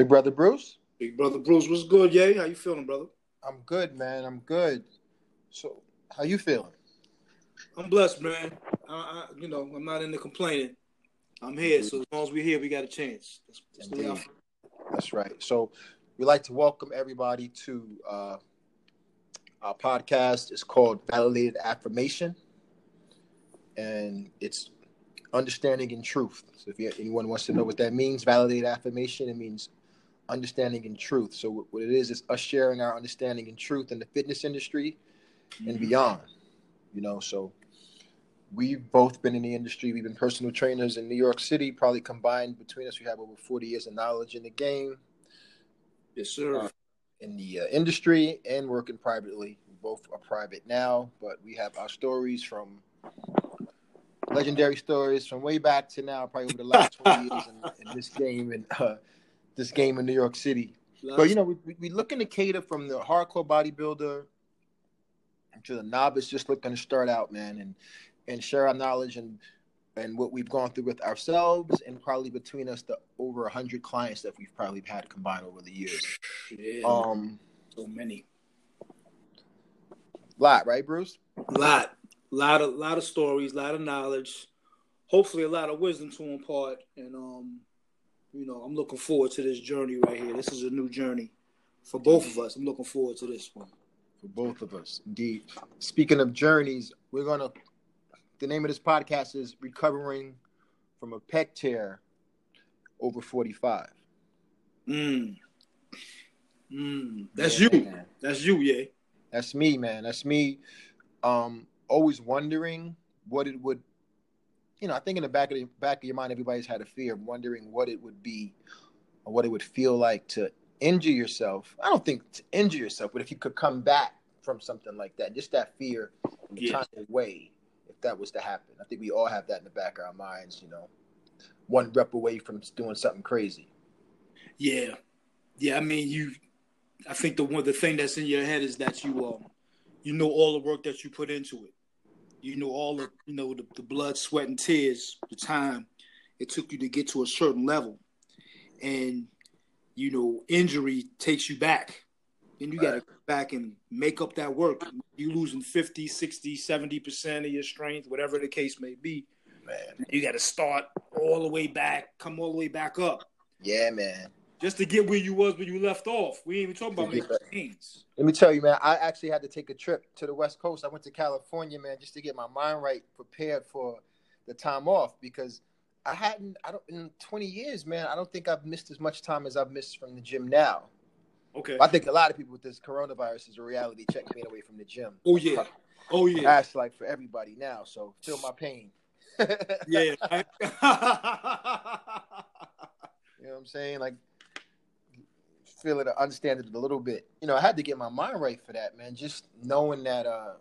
Big brother Bruce. Big brother Bruce, what's good, Yay? How you feeling, brother? I'm good, man. I'm good. So, how you feeling? I'm blessed, man. I, I, you know, I'm not into complaining. I'm here, so as long as we're here, we got a chance. That's, that's, the way I feel. That's right. So, we'd like to welcome everybody to uh, our podcast. It's called Validated Affirmation, and it's understanding and truth. So, if you, anyone wants to know what that means, validated affirmation, it means understanding and truth. So, what it is is us sharing our understanding and truth in the fitness industry and Mhm. beyond. You know, so we've both been in the industry. We've been personal trainers in New York City. Probably combined between us, we have over 40 years of knowledge in the game, Yes, sir. Uh, in the uh, industry, and working privately. We both are private now, but we have our stories from legendary stories from way back to now, probably over the last 20 years in, in this game and uh, this game in New York City. But you know, we we- looking to cater from the hardcore bodybuilder to the novice, just looking to start out, man, and and share our knowledge and and what we've gone through with ourselves, and probably between us, the over a hundred clients that we've probably had combined over the years. yeah, Um, so many. lot, right, Bruce? lot, lot of, lot of stories, lot of knowledge. Hopefully, a lot of wisdom to impart. And um, you know, I'm looking forward to this journey right here. This is a new journey for both of us. I'm looking forward to this one. For both of us, indeed. Speaking of journeys, we're gonna. The name of this podcast is "Recovering from a Pec Tear Over 45." Mm. Mm. That's Yeah, you. man. That's you, yeah. That's me, man. That's me. Um, always wondering what it would, you know. I think in the back of the back of your mind, everybody's had a fear of wondering what it would be, or what it would feel like to injure yourself. I don't think to injure yourself, but if you could come back from something like that, just that fear and the Yeah. time away, if that was to happen. I think we all have that in the back of our minds, you know. One rep away from doing something crazy. Yeah. Yeah, I mean you I think the one the thing that's in your head is that you um you know all the work that you put into it. You know all the you know the, the blood, sweat and tears, the time it took you to get to a certain level. And you know, injury takes you back. And you got to go back and make up that work. You losing 50, 60, 70% of your strength, whatever the case may be. Man. You got to start all the way back, come all the way back up Yeah, man. Just to get where you was when you left off. We ain't even talking about making gains. Let me tell you, man, I actually had to take a trip to the West Coast. I went to California, man, just to get my mind right, prepared for the time off because I hadn't, I don't, in 20 years, man, I don't think I've missed as much time as I've missed from the gym now. Okay. I think a lot of people with this coronavirus is a reality check being away from the gym. Oh yeah. Oh yeah. That's like for everybody now. So feel my pain. Yeah. You know what I'm saying? Like, feel it, understand it a little bit. You know, I had to get my mind right for that, man. Just knowing that, uh,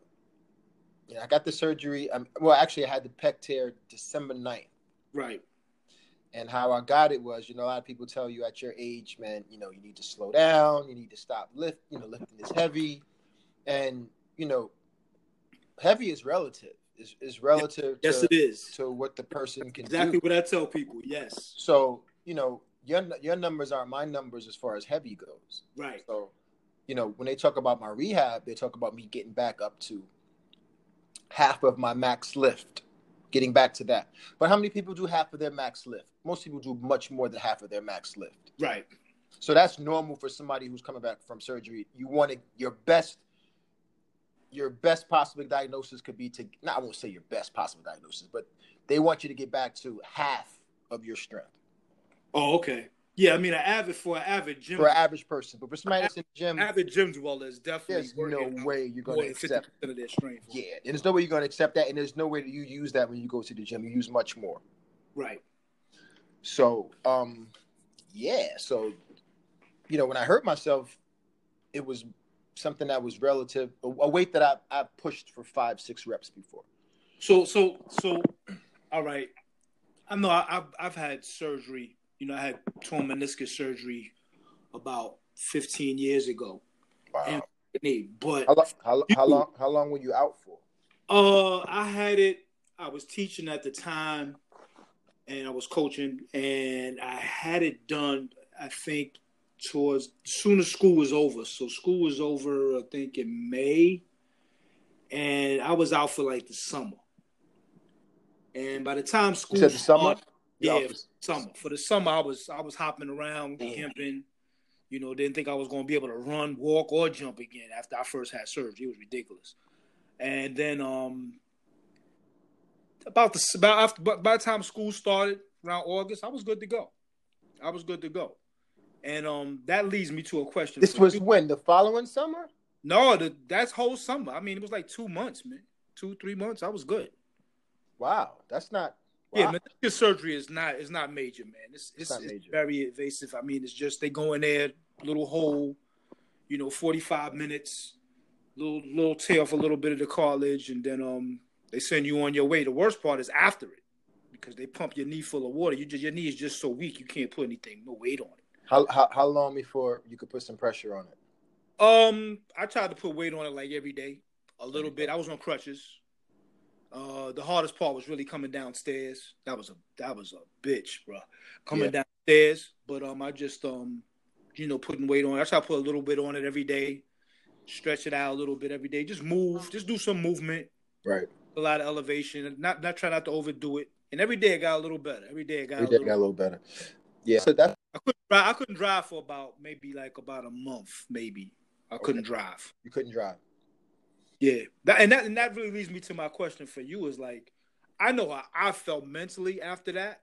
you know, I got the surgery. Um, well, actually, I had the pec tear December 9th. right. And how I got it was, you know, a lot of people tell you at your age, man, you know, you need to slow down, you need to stop lift, you know, lifting is heavy. And, you know, heavy is relative. Is is relative Yes, to, it is. to what the person can Exactly do. what I tell people. Yes. So, you know, your your numbers aren't my numbers as far as heavy goes. Right. So, you know, when they talk about my rehab, they talk about me getting back up to half of my max lift, getting back to that. But how many people do half of their max lift? Most people do much more than half of their max lift. Right. So that's normal for somebody who's coming back from surgery. You want to, your best, your best possible diagnosis could be to, no, I won't say your best possible diagnosis, but they want you to get back to half of your strength. Oh, okay. Yeah, I mean, an avid for an avid gym, for an average person. But for somebody that's in the gym, avid gym dweller is definitely there's no way you're going to accept. of their strength. Yeah, and there's no way you're going to accept that, and there's no way that you use that when you go to the gym. You use much more. Right. So, um, yeah. So, you know, when I hurt myself, it was something that was relative, a, a weight that I I pushed for five, six reps before. So so so, all right. I know I, I've I've had surgery. You know, I had torn meniscus surgery about 15 years ago. Wow. And- but How, how, how long? How long were you out for? uh, I had it. I was teaching at the time, and I was coaching, and I had it done. I think towards soon as school was over. So school was over, I think, in May, and I was out for like the summer. And by the time school You said the summer? Yeah, for summer. For the summer, I was I was hopping around, Damn. camping. You know, didn't think I was going to be able to run, walk, or jump again after I first had surgery. It was ridiculous. And then um, about the about after by, by the time school started around August, I was good to go. I was good to go. And um, that leads me to a question. This was when the following summer. no, the, that's whole summer. I mean, it was like two months, man, two three months. I was good. Wow, that's not. Yeah, wow. man, this surgery is not is not major, man. It's it's, not it's major. very invasive. I mean, it's just they go in there, little hole, you know, forty five minutes, little little tear off a little bit of the cartilage, and then um they send you on your way. The worst part is after it because they pump your knee full of water. You just your knee is just so weak you can't put anything no weight on it. How, how how long before you could put some pressure on it? Um, I tried to put weight on it like every day, a little bit. I was on crutches. Uh, the hardest part was really coming downstairs. That was a that was a bitch, bro. Coming downstairs, but um, I just um, you know, putting weight on. it. I try to put a little bit on it every day, stretch it out a little bit every day. Just move, just do some movement, Right. a lot of elevation, not not try not to overdo it. And every day it got a little better. Every day it got We a little. got a little better. Yeah. So that's I couldn't drive. I couldn't drive for about maybe like about a month, maybe. I couldn't drive. you couldn't drive. Yeah, that, and that and that really leads me to my question for you is like, I know how I felt mentally after that.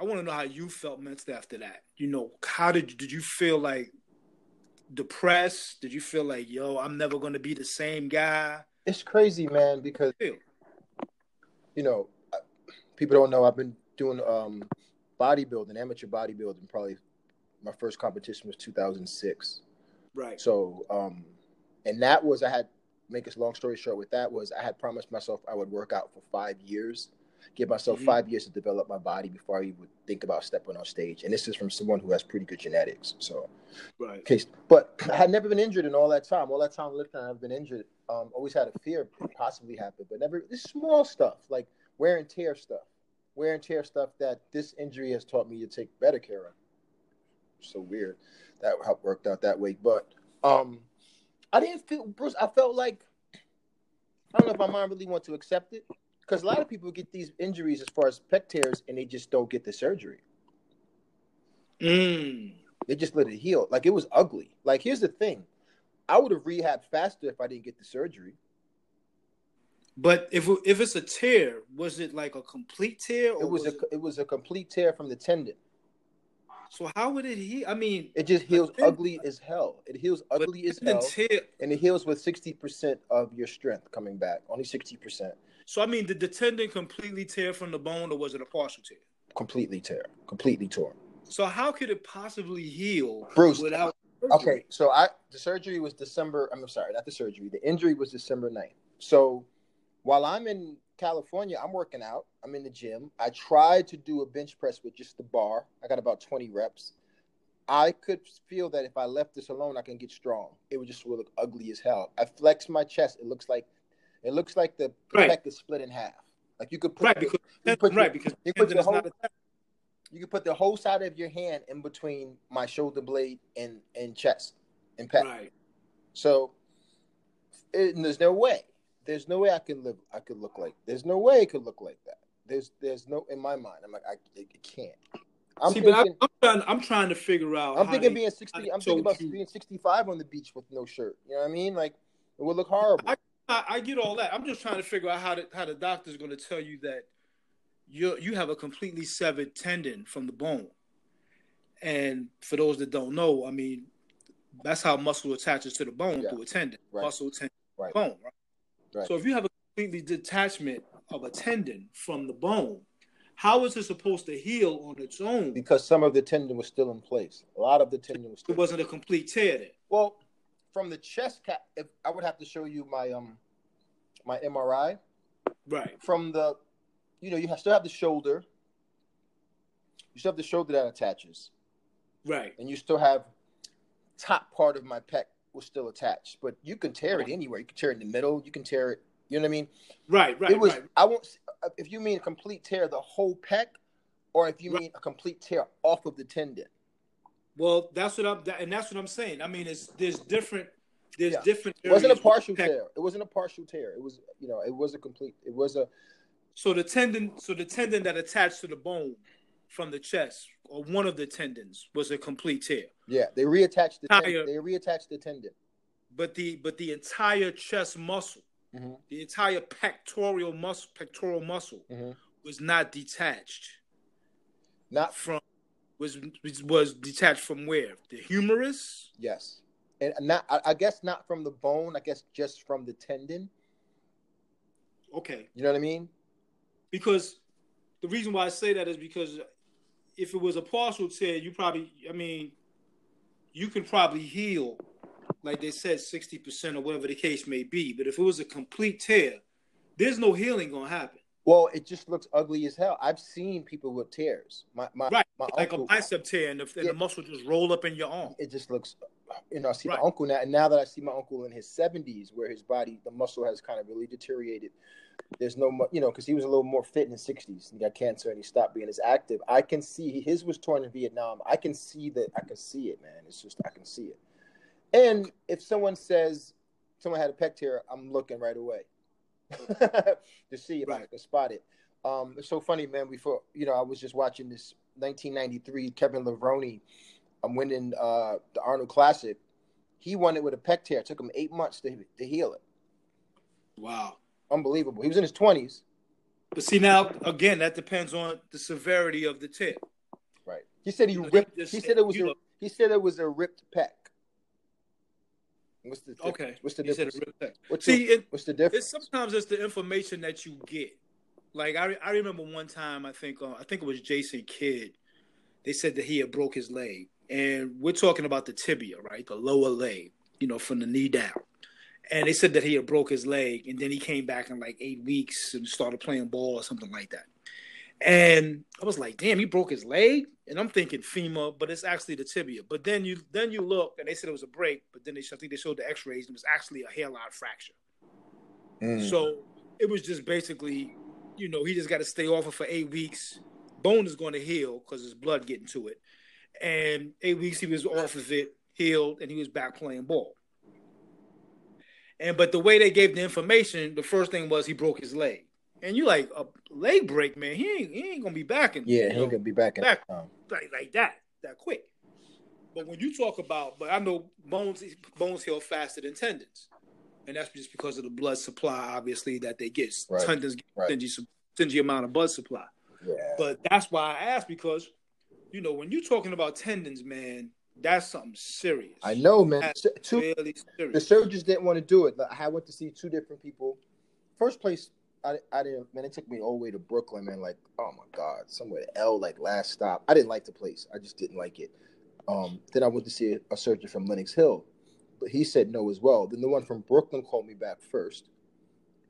I want to know how you felt mentally after that. You know, how did did you feel like depressed? Did you feel like, yo, I'm never going to be the same guy? It's crazy, man, because you know, people don't know I've been doing um bodybuilding, amateur bodybuilding. Probably my first competition was 2006. Right. So, um, and that was I had make a long story short. With that was I had promised myself I would work out for five years, give myself Mhm. five years to develop my body before I would think about stepping on stage. And this is from someone who has pretty good genetics. So, Right. case, but I had never been injured in all that time. All that time lifting, I've been injured. Um, always had a fear it possibly happened, but never this small stuff like wear and tear stuff, wear and tear stuff that this injury has taught me to take better care of. So weird that helped worked out that way, but um, I didn't feel Bruce. I felt like I don't know if my mind really want to accept it because a lot of people get these injuries as far as pec tears and they just don't get the surgery. Mm. They just let it heal. Like it was ugly. Like here's the thing, I would have rehabbed faster if I didn't get the surgery. But if if it's a tear, was it like a complete tear? Or It was a it was a complete tear from the tendon. So how would it heal? I mean, It just heals ugly as hell. It heals ugly as hell, tear. and it heals with sixty percent of your strength coming back. Only sixty percent. So I mean, did the tendon completely tear from the bone, or was it a partial tear? Completely tear. Completely torn. So how could it possibly heal Bruce, without? Okay, so I the surgery was December. I'm sorry, not the surgery. The injury was December 9th. So while I'm in California, I'm working out. I'm in the gym. I tried to do a bench press with just the bar. I got about 20 reps. I could feel that if I left this alone, I can get strong. It would just look ugly as hell. I flex my chest. It looks like it looks like the Right. pec is split in half. Like you could put Right, because you put right your- because you put your is not whole- you could put the whole side of your hand in between my shoulder blade and and chest and pec. Right. So it, there's no way. There's no way I can live. I could look like. There's no way it could look like that. There's there's no in my mind. I'm like I it, it can't. I'm See, thinking. but I, I'm trying. I'm trying to figure out. I'm thinking they- being 60. I'm thinking about you- being 65 on the beach with no shirt. You know what I mean? Like it would look horrible. I, I, I get all that. I'm just trying to figure out how the, how the doctor's going to tell you that you you have a completely severed tendon from the bone. And for those that don't know, I mean, that's how muscle attaches to the bone Yeah. through a tendon. Right. Muscle tendon Right. bone. Right? Right. So if you have a completely detachment of a tendon from the bone, how is it supposed to heal on its own? because some of the tendon was still in place. A lot of the tendon was still. It wasn't a complete tear then. Well, from the chest cap, if I would have to show you my um my MRI Right. from the, you know, you have, still have the shoulder. You still have the shoulder that attaches, Right. and you still have top part of my pec was still attached. But you can tear it anywhere. You can tear it in the middle. You can tear it. You know what I mean? Right. Right. it was. right. I won't. If you mean a complete tear, the whole pec, or if you Right. mean a complete tear off of the tendon. Well, that's what I'm, and that's what I'm saying. I mean, it's there's different, there's Yeah. different. It wasn't a partial tear. It wasn't a partial tear. It was, you know, it was a complete. It was a So the tendon, so the tendon that attached to the bone from the chest, or one of the tendons, was a complete tear. yeah. They reattached the Entire- tendon. They reattached the tendon. But the but the entire chest muscle, Mhm. the entire pectoral muscle, pectoral muscle, Mhm. was not detached Not from was was- detached from where the humerus. yes, and not. I guess not from the bone. I guess just from the tendon. Okay, You know what I mean? because the reason why I say that is because if it was a partial tear, you probably, I mean, you can probably heal, like they said, sixty percent or whatever the case may be. But if it was a complete tear, there's no healing gonna happen. Well, it just looks ugly as hell. I've seen people with tears. My my Right, my like uncle. a bicep tear, and the, and Yeah. the muscle just roll up in your arm. it just looks you know i see Right. my uncle now and now that i see my uncle in his 70s where his body the muscle has kind of really deteriorated there's no mu- you know because he was a little more fit in his 60s he got cancer and he stopped being as active. I can see his was torn in vietnam. I can see that i can see it man. It's just i can see it. And if someone says someone had a pec tear i'm looking right away to see if i can spot it. Um it's so funny man. Before you know i was just watching this 1993 Kevin Levrone I'm winning uh, the Arnold Classic. He won it with a pec tear. It took him eight months to, to heal it. Wow. Unbelievable. He was in his twenties. But see now, again, that depends on the severity of the tear. Right. He said he You know, ripped. he He said, it was a. He said it was a ripped pec. What's the difference? Okay. What's the said difference? What's See, the, it, what's the it's difference? sometimes it's the information that you get. Like I, I remember one time, I think, uh, I think it was Jason Kidd. They said that he had broke his leg, and we're talking about the tibia, right, the lower leg, you know, from the knee down. And they said that he had broke his leg, and then he came back in like eight weeks and started playing ball or something like that. And I was like, damn, he broke his leg, and I'm thinking femur, but it's actually the tibia. But then you then you look, and they said it was a break, but then they I think they showed the X-rays, and it was actually a hairline fracture. Mm. So it was just basically, you know, he just got to stay off it for eight weeks. Bone is going to heal because there's blood getting to it. And eight weeks he was off of it, healed, and he was back playing ball. And but the way they gave the information, the first thing was he broke his leg. And you like a leg break, man. He ain't he ain't gonna be back in yeah, he ain't gonna be back in back. time. like, like that that quick. But when you talk about, but I know bones bones heal faster than tendons, and that's just because of the blood supply, obviously that they get. Right, Tendons get right. stingy, stingy amount of blood supply. Yeah. But that's why I asked because, you know, when you're talking about tendons, man, that's something serious. I know, man. That's Two, really the surgeons didn't want to do it. I went to see two different people. First place, I, I didn't. Man, it took me all the way to Brooklyn, man. Like, oh my god, somewhere to L, like last stop. I didn't like the place. I just didn't like it. Um, then I went to see a, a surgeon from Lenox Hill, but he said no as well. Then the one from Brooklyn called me back first,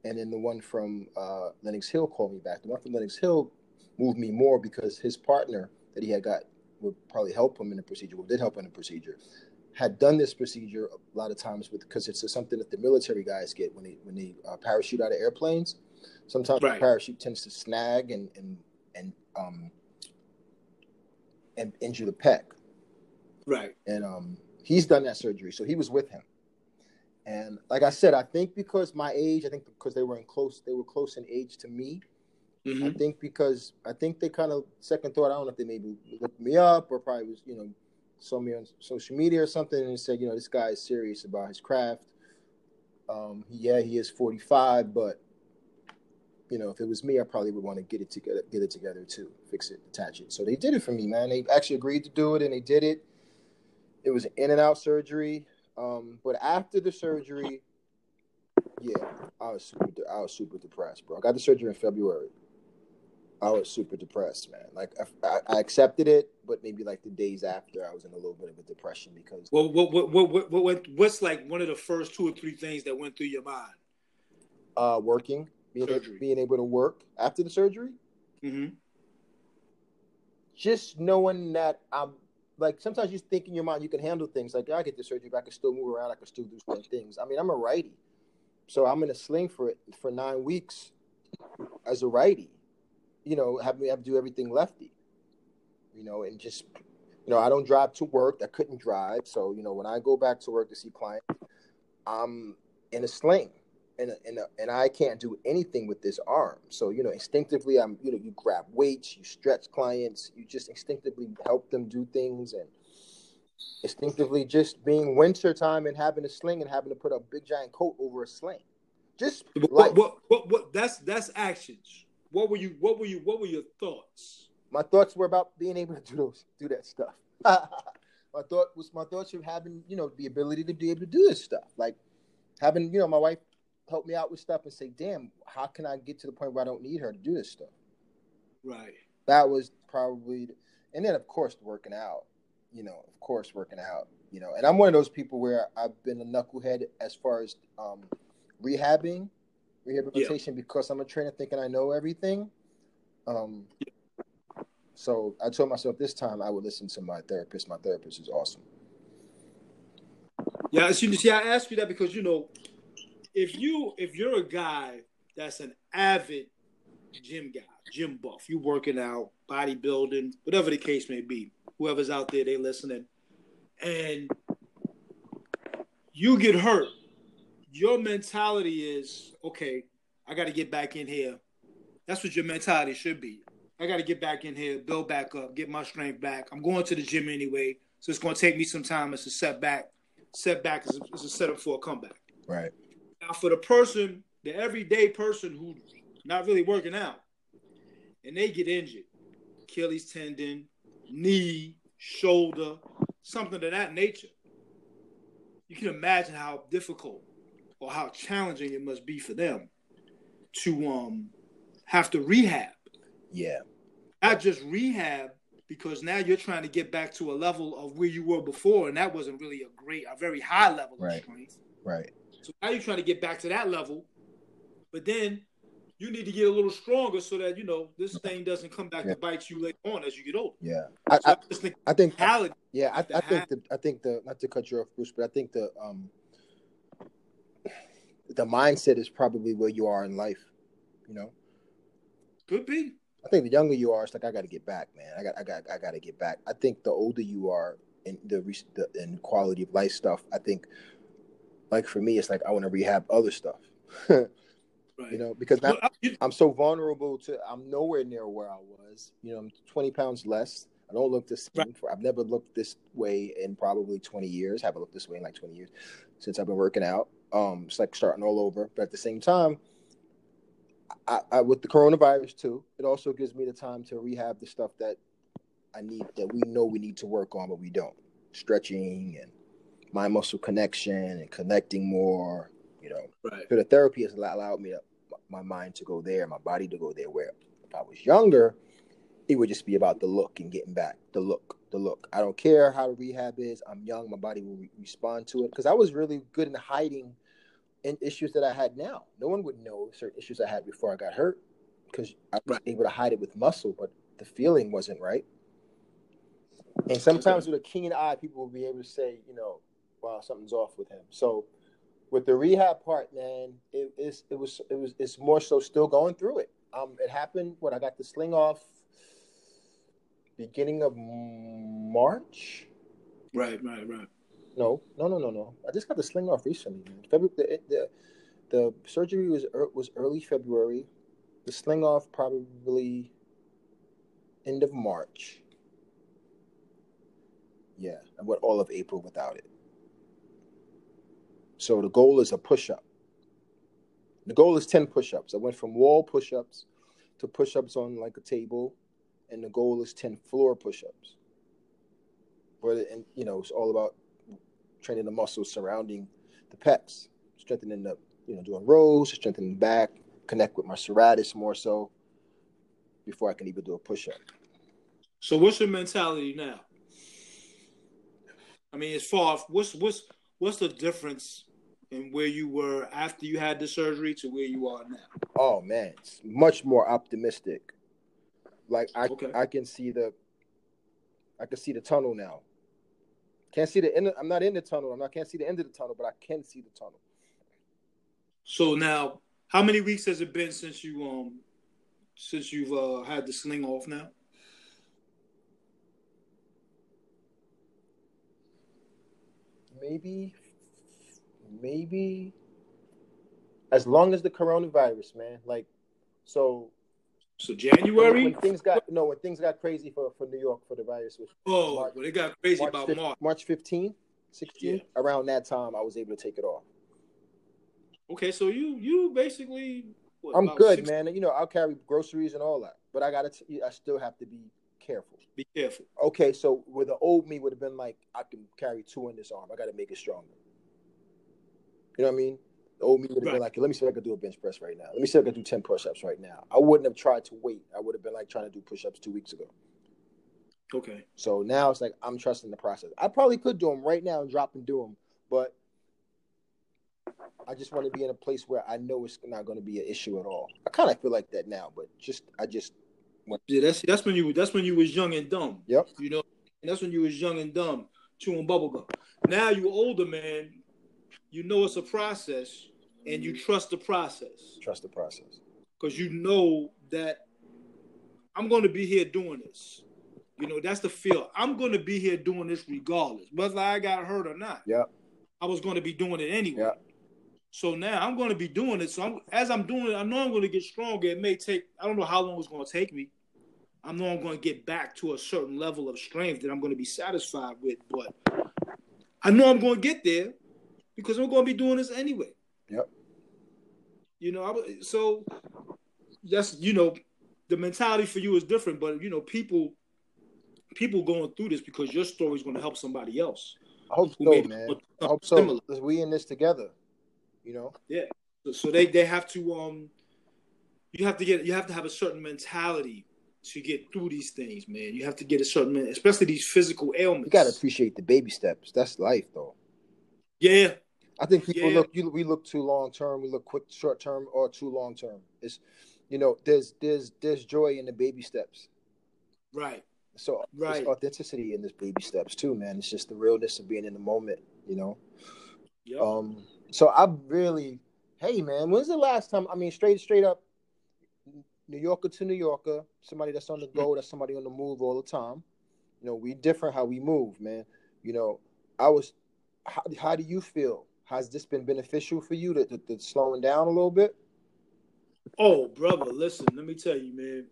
and then the one from uh, Lenox Hill called me back. The one from Lenox Hill moved me more because his partner that he had got would probably help him in the procedure. Well, did help in the procedure had done this procedure a lot of times with because it's something that the military guys get when they when they uh, parachute out of airplanes. Sometimes Right. the parachute tends to snag and and and um and injure the pec. Right. And um he's done that surgery, so he was with him. And like I said, I think because my age, I think because they were in close, they were close in age to me. I Mhm. think because I think they kind of second thought. I don't know if they maybe looked me up or probably was you know saw me on social media or something and said you know this guy is serious about his craft. Um, yeah, he is forty five, but you know if it was me, I probably would want to get it together, get it together too, fix it, attach it. So they did it for me, man. They actually agreed to do it and they did it. It was in and out surgery, um, but after the surgery, yeah, I was super, I was super depressed, bro. I got the surgery in February. I was super depressed, man. Like I, I, accepted it, but maybe like the days after, I was in a little bit of a depression because Well, what, what, what, what, what, what, what's like one of the first two or three things that went through your mind? uh, working, being, Surgery. being able to work after the surgery, Mm-hmm. just knowing that I'm like sometimes you think in your mind you can handle things. Like I get the surgery, but I can still move around. I can still do certain things. I mean, I'm a righty, so I'm in a sling for it for nine weeks as a righty. You know, have me have to do everything lefty. You know, and just You know, I don't drive to work. I couldn't drive, so you know, when I go back to work to see clients, I'm in a sling, and and and I can't do anything with this arm. So you know, instinctively, I'm you know, you grab weights, you stretch clients, you just instinctively help them do things, and instinctively just being winter time and having a sling and having to put a big giant coat over a sling. Just what, like, what, what, what, that's that's actions. What were you? What were you? What were your thoughts? My thoughts were about being able to do those, do that stuff. my thought was my thoughts of having you know the ability to be able to do this stuff, like having you know my wife help me out with stuff and say, "Damn, how can I get to the point where I don't need her to do this stuff?" Right. That was probably, and then of course working out you know, of course, working out, you know, and I'm one of those people where I've been a knucklehead as far as um, rehabbing, rehabilitation, yeah. because I'm a trainer thinking I know everything. Um, yeah. So I told myself this time I would listen to my therapist. My therapist is awesome. Yeah, so you see, I asked you that because you know, if you if you're a guy that's an avid gym guy, gym buff, you working out, bodybuilding, whatever the case may be, whoever's out there, they listening, and you get hurt, your mentality is okay. I got to get back in here. That's what your mentality should be. I got to get back in here, build back up, get my strength back. I'm going to the gym anyway, so it's going to take me some time. It's a setback. Setback is a, is a setup for a comeback. Right. Now, for the person, the everyday person who's not really working out, and they get injured, Achilles tendon, knee, shoulder, something of that nature. You can imagine how difficult or how challenging it must be for them to um have to rehab. Yeah. Not just rehab because now you're trying to get back to a level of where you were before, and that wasn't really a great, a very high level right. of strength. Right. So now you're trying to get back to that level, but then you need to get a little stronger so that you know this thing doesn't come back yeah. to bite you later on as you get older. Yeah, I, so I, I think, I think yeah, I, I think the I think the not to cut you off, Bruce, but I think the um the mindset is probably where you are in life. You know, could be. I think the younger you are, it's like I got to get back, man. I got, I got, I got to get back. I think the older you are in the, the in quality of life stuff, I think, like for me, it's like I want to rehab other stuff. Right. You know, because now I'm so vulnerable to. I'm nowhere near where I was. You know, I'm 20 pounds less. I don't look the same. Right. For, I've never looked this way in probably 20 years. Haven't looked this way in like 20 years since I've been working out. Um, it's like starting all over. But at the same time, I, I, with the coronavirus too, it also gives me the time to rehab the stuff that I need that we know we need to work on, but we don't. Stretching and mind muscle connection and connecting more. You know, right. so the therapy has allowed me to my mind to go there, my body to go there. Where if I was younger, it would just be about the look and getting back the look, the look. I don't care how the rehab is. I'm young. My body will re- respond to it because I was really good in hiding in issues that I had now. No one would know certain issues I had before I got hurt because I was right. able to hide it with muscle, but the feeling wasn't right. And sometimes with a keen eye, people will be able to say, you know, wow, something's off with him. So with the rehab part, man, it is it was it was it's more so still going through it. Um, it happened when I got the sling off beginning of March. Right, right, right. No, no, no, no, no. I just got the sling off recently. Man. February, the, the the surgery was was early February. The sling off probably end of March. Yeah, I went all of April without it. So the goal is a push up. The goal is 10 push ups. I went from wall push ups to push ups on like a table, and the goal is 10 floor push ups. But, and, you know, it's all about training the muscles surrounding the pecs, strengthening the, you know, doing rows, strengthening the back, connect with my serratus more so before I can even do a push up. So, what's your mentality now? I mean, as far what's what's what's the difference in where you were after you had the surgery to where you are now? Oh man, it's much more optimistic. Like I okay. I can see the I can see the tunnel now. Can't see the end. Of, I'm not in the tunnel. I'm not can't see the end of the tunnel, but I can see the tunnel. So now, how many weeks has it been since you um since you've uh, had the sling off now? maybe, maybe as long as the coronavirus, man. Like, so. So January. When, when things got no, when things got crazy for, for New York for the virus was. Oh, March, when it got crazy March about 15, March. March 15th, 16th. Yeah. Around that time, I was able to take it off. Okay, so you you basically. What, I'm good, 60? man. You know, I'll carry groceries and all that, but I gotta. T- I still have to be careful. Be careful. Okay, so where the old me would have been like, I can carry two in this arm. I got to make it stronger. You know what I mean? Old me would have right. been like, let me see if I can do a bench press right now. Let me see if I can do ten push-ups right now. I wouldn't have tried to wait. I would have been like trying to do push-ups two weeks ago. Okay. So now it's like I'm trusting the process. I probably could do them right now and drop and do them, but I just want to be in a place where I know it's not going to be an issue at all. I kind of feel like that now, but just I just yeah, that's that's when you that's when you was young and dumb. Yep. You know, that's when you was young and dumb, chewing bubblegum. Now you older man, you know it's a process and you trust the process. Trust the process. Because you know that I'm gonna be here doing this. You know, that's the feel. I'm gonna be here doing this regardless, whether I got hurt or not. Yeah. I was gonna be doing it anyway. Yeah. So now I'm going to be doing it. So I'm, as I'm doing it, I know I'm going to get stronger. It may take, I don't know how long it's going to take me. I know I'm going to get back to a certain level of strength that I'm going to be satisfied with, but I know I'm going to get there because I'm going to be doing this anyway. Yep. You know, I, so that's you know, the mentality for you is different, but you know, people people going through this because your story is going to help somebody else. I hope so, man. I hope so. Similar. We in this together. You know. Yeah. So, so they they have to um, you have to get you have to have a certain mentality to get through these things, man. You have to get a certain, especially these physical ailments. You got to appreciate the baby steps. That's life, though. Yeah. I think people yeah. look. You, we look too long term. We look quick, short term, or too long term. It's, you know, there's there's there's joy in the baby steps. Right. So right. authenticity in this baby steps too, man. It's just the realness of being in the moment, you know. Yep. Um. So I really, hey, man, when's the last time? I mean, straight straight up, New Yorker to New Yorker, somebody that's on the go, that's somebody on the move all the time. You know, we different how we move, man. You know, I was. How, how do you feel? Has this been beneficial for you to, to, to slowing down a little bit? Oh, brother, listen. Let me tell you, man.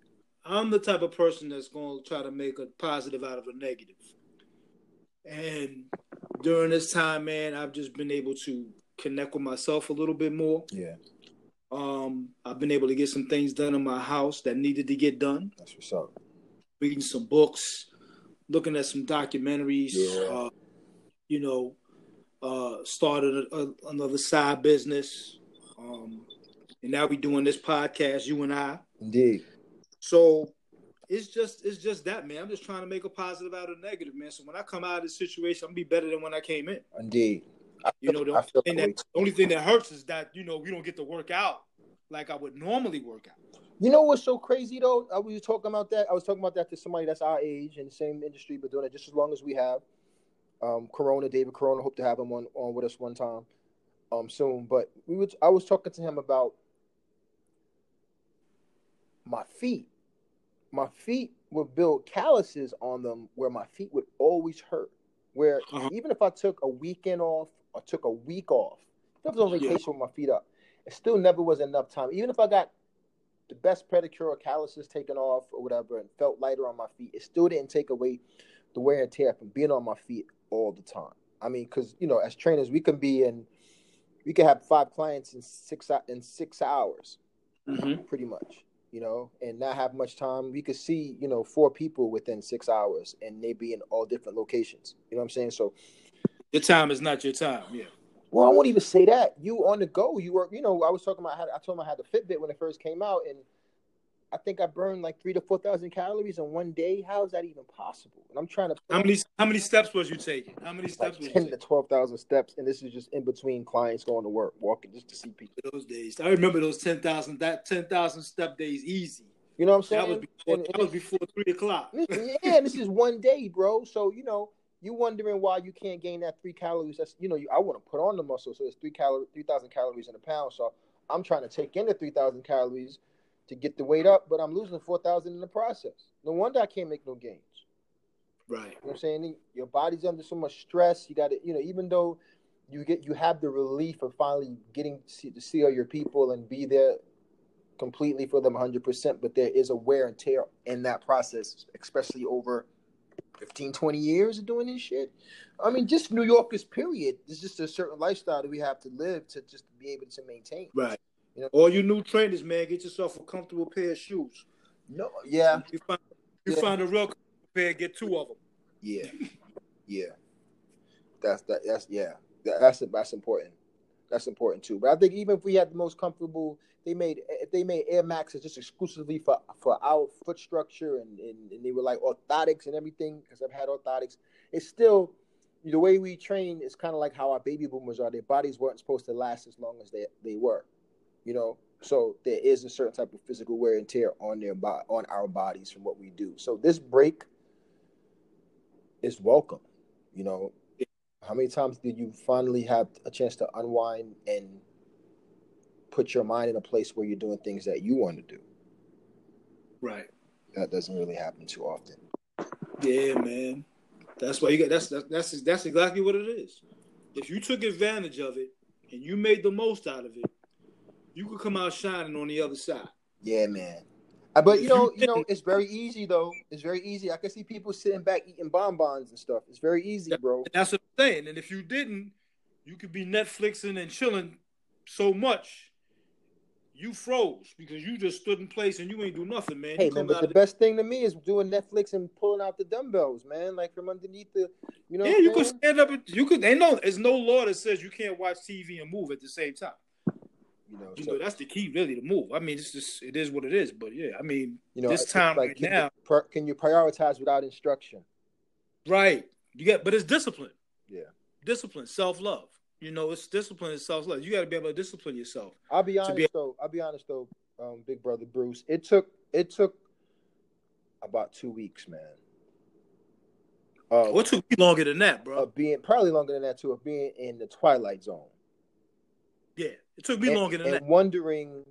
I'm the type of person that's going to try to make a positive out of a negative. And during this time, man, I've just been able to connect with myself a little bit more. Yeah. Um, I've been able to get some things done in my house that needed to get done. That's what's up. Reading some books, looking at some documentaries. Yeah. Uh, you know, uh, started a, a, another side business, um, and now we doing this podcast, you and I. Indeed. So it's just it's just that man. I'm just trying to make a positive out of negative, man. So when I come out of this situation, I'm gonna be better than when I came in. Indeed you know, the only, thing that, the only thing that hurts is that you know we don't get to work out like I would normally work out. You know what's so crazy though? I was talking about that. I was talking about that to somebody that's our age in the same industry, but doing it just as long as we have. Um, Corona, David Corona, hope to have him on, on with us one time, um, soon. But we would. I was talking to him about my feet. My feet would build calluses on them where my feet would always hurt. Where uh-huh. even if I took a weekend off or took a week off. If I was on vacation yeah. with my feet up, it still never was enough time. Even if I got the best pedicure or calluses taken off or whatever and felt lighter on my feet, it still didn't take away the wear and tear from being on my feet all the time. I mean, because you know, as trainers, we can be in, we can have five clients in six in six hours, mm-hmm. pretty much, you know, and not have much time. We could see, you know, four people within six hours, and they be in all different locations. You know what I'm saying? So your time is not your time. Yeah. Well, I won't even say that. You on the go. You were, you know, I was talking about. How, I told him I had the Fitbit when it first came out, and I think I burned like three to four thousand calories in one day. How is that even possible? And I'm trying to. How many How many steps was you taking? How many steps? Like ten to twelve thousand steps, and this is just in between clients going to work, walking just to see people. Those days, I remember those ten thousand that ten thousand step days easy. You know what I'm saying? That was before, and, that was before three o'clock. yeah, this is one day, bro. So you know, you wondering why you can't gain that three calories. That's you know, you, I want to put on the muscle, so it's three calories, three thousand calories in a pound. So I'm trying to take in the three thousand calories to get the weight up, but I'm losing four thousand in the process. No wonder I can't make no gains. Right. You know what I'm saying? Your body's under so much stress. You got to, you know, even though you get you have the relief of finally getting to see, to see all your people and be there completely for them 100%, but there is a wear and tear in that process, especially over 15, 20 years of doing this shit. I mean, just New Yorkers, period. It's just a certain lifestyle that we have to live to just be able to maintain. Right. You know, All you new trainers, man, get yourself a comfortable pair of shoes. no, yeah, You find, you Yeah. find a real comfortable pair, get two of them. yeah, yeah. That's that. That's yeah. That, that's that's important. That's important too. But I think even if we had the most comfortable, they made if they made Air Maxes just exclusively for for our foot structure and and, and they were like orthotics and everything because I've had orthotics. It's still the way we train is kind of like how our baby boomers are. Their bodies weren't supposed to last as long as they they were, you know. So there is a certain type of physical wear and tear on their bo- on our bodies from what we do. So this break is welcome, you know. How many times did you finally have a chance to unwind and put your mind in a place where you're doing things that you want to do? Right. That doesn't really happen too often. Yeah, man. That's why you got that's that's that's, that's exactly what it is. If you took advantage of it and you made the most out of it, you could come out shining on the other side. Yeah, man. Uh, But you know, you know, it's very easy though. It's very easy. I can see people sitting back eating bonbons and stuff. It's very easy, bro. And that's what I'm saying. And if you didn't, you could be Netflixing and chilling so much, you froze because you just stood in place and you ain't do nothing, man. Hey, man, but the of best thing to me is doing Netflix and pulling out the dumbbells, man, like from underneath the, you know. yeah, you could stand up. and- You could. Ain't no. There's no law that says you can't watch TV and move at the same time. You know, You so- know that's the key, really, to move. I mean, it's just it is what it is. But yeah, I mean, you know, this time like, right can now- you, can you prioritize without instruction? right? You got, but it's discipline. Yeah. discipline, self love. You know, it's discipline and self love. You got to be able to discipline yourself. I'll be honest be- though. I'll be honest though, um, Big Brother Bruce. It took it took about two weeks, man. Uh, What took me longer than that, bro? of being probably longer than that too, of being in the twilight zone. yeah, it took me and, longer than and that. wondering,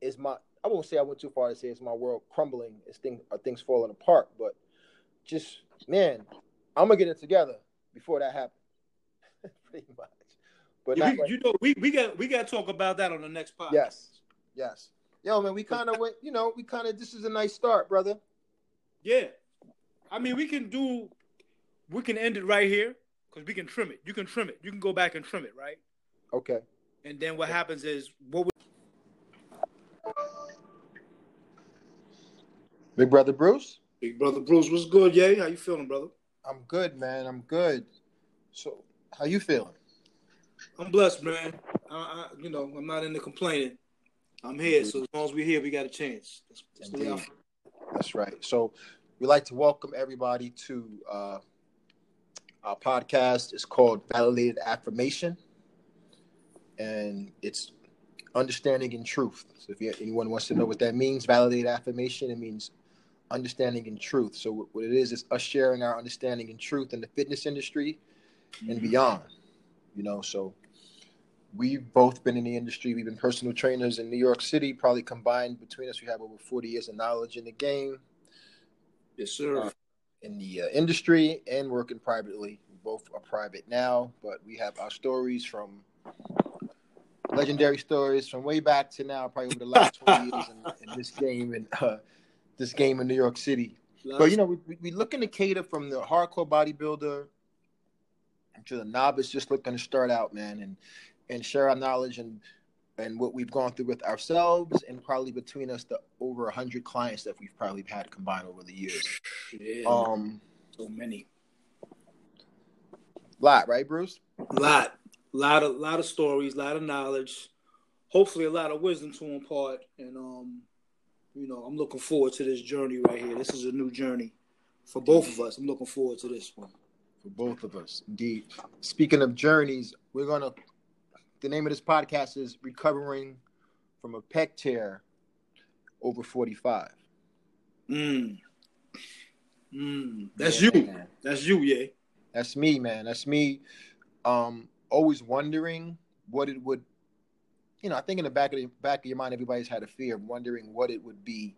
is my I won't say I went too far to say is my world crumbling? Is things are uh, things falling apart? But just man, I'm gonna get it together before that happens. Pretty much. But Yeah, we, right- you know, we, we got we got to talk about that on the next podcast. yes, yes. Yo, man, we kind of went. You know, we kind of. This is a nice start, brother. Yeah, I mean, we can do, we can end it right here because we can trim it. You can trim it. You can go back and trim it, right? Okay. And then what happens is what we, Big brother Bruce. Big brother Bruce was good. Yeah, how you feeling, brother? I'm good, man. I'm good. So, how you feeling? I'm blessed, man. I, I, you know, I'm not into complaining. I'm here, so as long as we're here, we got a chance. That's, that's the way I Indeed. feel. That's right. So, we'd like to welcome everybody to uh, our podcast. It's called Validated Affirmation, and it's understanding and truth. So, if you, anyone wants to know what that means, validated affirmation, it means understanding and truth. So, what it is is us sharing our understanding and truth in the fitness industry and beyond. You know, so we've both been in the industry. We've been personal trainers in New York City. Probably combined between us, we have over 40 years of knowledge in the game, Yes, sir. Uh, in the uh, industry, and working privately. We both are private now, but we have our stories from legendary stories from way back to now, probably over the last 20 years in, in this game and uh, this game in New York City. But you know, we, we- looking to cater from the hardcore bodybuilder to the novice just looking to start out, man, and and share our knowledge and and what we've gone through with ourselves and probably between us the over hundred clients that we've probably had combined over the years. yeah, Um, so many. lot, right, Bruce? lot, lot of, lot of stories, a lot of knowledge. Hopefully, a lot of wisdom to impart. And um, you know, I'm looking forward to this journey right here. This is a new journey for both of us. I'm looking forward to this one. For both of us, indeed. Speaking of journeys, we're gonna. The name of this podcast is "Recovering from a Pec Tear Over 45." Mm. Mm. That's Yeah, you. man. That's you, yeah. That's me, man. That's me. Um, always wondering what it would, you know. I think in the back of the back of your mind, everybody's had a fear of wondering what it would be,